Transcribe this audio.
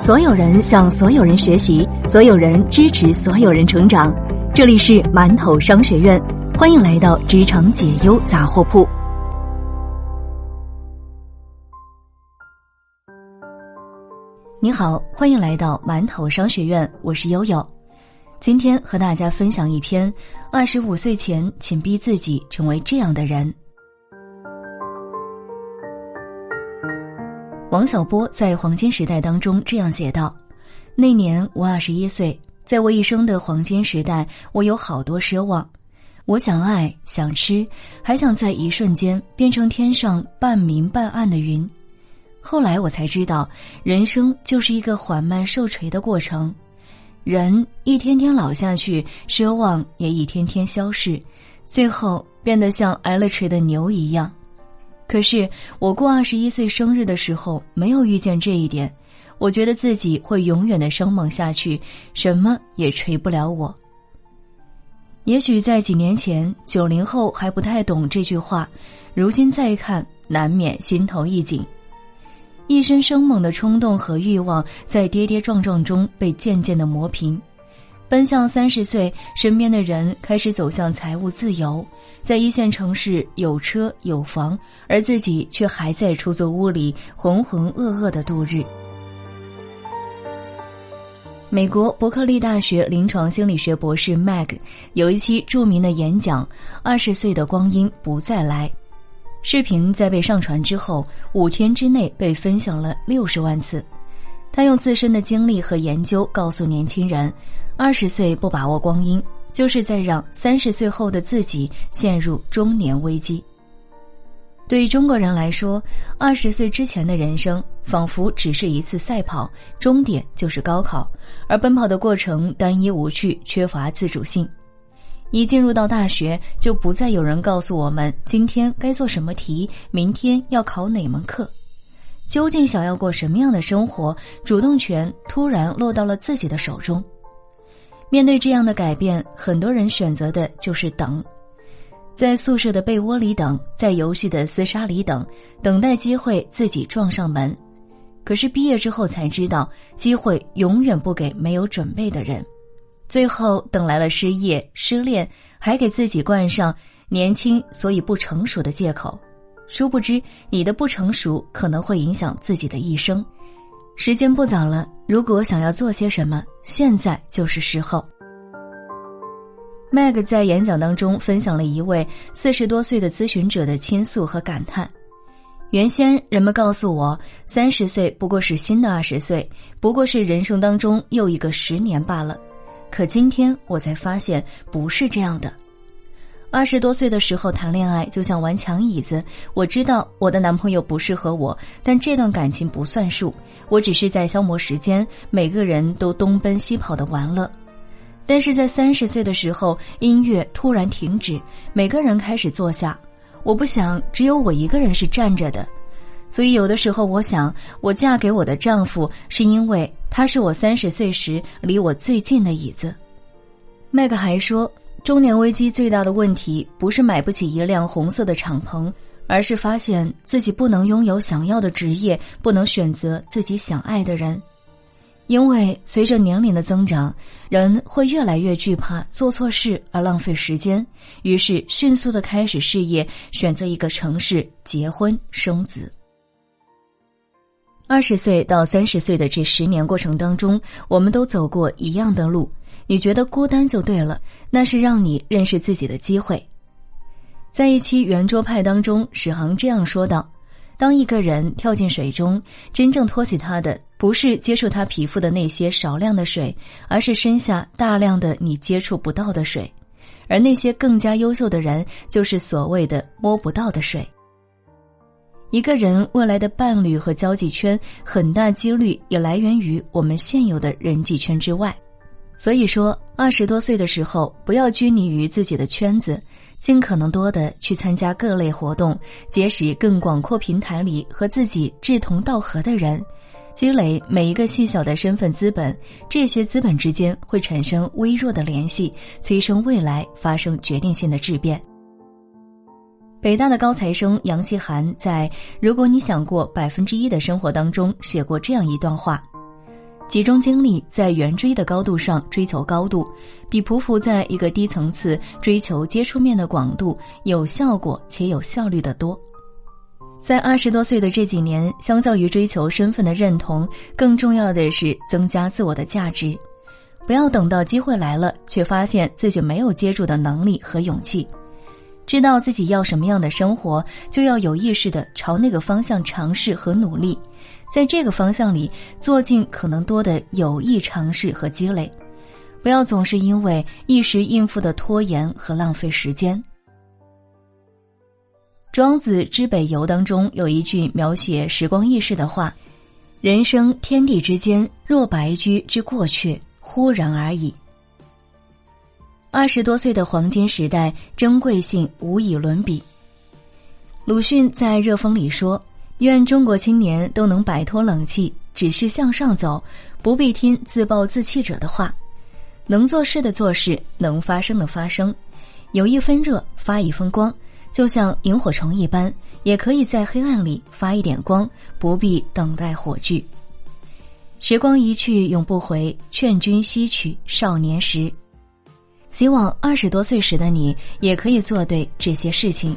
所有人向所有人学习，所有人支持所有人成长。这里是馒头商学院，欢迎来到职场解忧杂货铺。你好，欢迎来到馒头商学院，我是悠悠。今天和大家分享一篇：二十五岁前，请逼自己成为这样的人。王小波在《黄金时代》当中这样写道：“那年我二十一岁，在我一生的黄金时代，我有好多奢望。我想爱，想吃，还想在一瞬间变成天上半明半暗的云。后来我才知道，人生就是一个缓慢受锤的过程，人一天天老下去，奢望也一天天消逝，最后变得像挨了锤的牛一样。”可是我过二十一岁生日的时候，没有遇见这一点，我觉得自己会永远的生猛下去，什么也锤不了我。也许在几年前，九零后还不太懂这句话，如今再看，难免心头一紧。一身生猛的冲动和欲望，在跌跌撞撞中被渐渐的磨平。奔向三十岁，身边的人开始走向财务自由，在一线城市有车有房，而自己却还在出租屋里浑浑噩噩的度日。美国伯克利大学临床心理学博士 Mag 有一期著名的演讲《二十岁的光阴不再来》，视频在被上传之后，五天之内被分享了六十万次。他用自身的经历和研究告诉年轻人。二十岁不把握光阴，就是在让三十岁后的自己陷入中年危机。对于中国人来说，二十岁之前的人生仿佛只是一次赛跑，终点就是高考，而奔跑的过程单一无趣，缺乏自主性。一进入到大学，就不再有人告诉我们今天该做什么题，明天要考哪门课。究竟想要过什么样的生活，主动权突然落到了自己的手中。面对这样的改变，很多人选择的就是等，在宿舍的被窝里等，在游戏的厮杀里等，等待机会自己撞上门。可是毕业之后才知道，机会永远不给没有准备的人。最后等来了失业、失恋，还给自己冠上年轻所以不成熟的借口。殊不知，你的不成熟可能会影响自己的一生。时间不早了，如果想要做些什么，现在就是时候。Meg 在演讲当中分享了一位四十多岁的咨询者的倾诉和感叹：原先人们告诉我，三十岁不过是新的二十岁，不过是人生当中又一个十年罢了。可今天我才发现，不是这样的。二十多岁的时候谈恋爱就像玩抢椅子，我知道我的男朋友不适合我，但这段感情不算数，我只是在消磨时间。每个人都东奔西跑的玩乐，但是在三十岁的时候，音乐突然停止，每个人开始坐下，我不想只有我一个人是站着的，所以有的时候我想，我嫁给我的丈夫是因为他是我三十岁时离我最近的椅子。麦克还说。中年危机最大的问题不是买不起一辆红色的敞篷，而是发现自己不能拥有想要的职业，不能选择自己想爱的人。因为随着年龄的增长，人会越来越惧怕做错事而浪费时间，于是迅速的开始事业，选择一个城市结婚生子。二十岁到三十岁的这十年过程当中，我们都走过一样的路。你觉得孤单就对了，那是让你认识自己的机会。在一期圆桌派当中，史航这样说道：“当一个人跳进水中，真正托起他的不是接触他皮肤的那些少量的水，而是身下大量的你接触不到的水。而那些更加优秀的人，就是所谓的摸不到的水。一个人未来的伴侣和交际圈，很大几率也来源于我们现有的人际圈之外。”所以说，二十多岁的时候，不要拘泥于自己的圈子，尽可能多的去参加各类活动，结识更广阔平台里和自己志同道合的人，积累每一个细小的身份资本。这些资本之间会产生微弱的联系，催生未来发生决定性的质变。北大的高材生杨奇涵在《如果你想过百分之一的生活》当中写过这样一段话。集中精力在圆锥的高度上追求高度，比匍匐在一个低层次追求接触面的广度有效果且有效率的多。在二十多岁的这几年，相较于追求身份的认同，更重要的是增加自我的价值。不要等到机会来了，却发现自己没有接住的能力和勇气。知道自己要什么样的生活，就要有意识的朝那个方向尝试和努力，在这个方向里做尽可能多的有益尝试和积累，不要总是因为一时应付的拖延和浪费时间。庄子之北游当中有一句描写时光易逝的话：“人生天地之间，若白驹之过去，忽然而已。”二十多岁的黄金时代，珍贵性无以伦比。鲁迅在《热风》里说：“愿中国青年都能摆脱冷气，只是向上走，不必听自暴自弃者的话。能做事的做事，能发声的发声，有一分热发一分光，就像萤火虫一般，也可以在黑暗里发一点光，不必等待火炬。时光一去永不回，劝君惜取少年时。”希望二十多岁时的你也可以做对这些事情。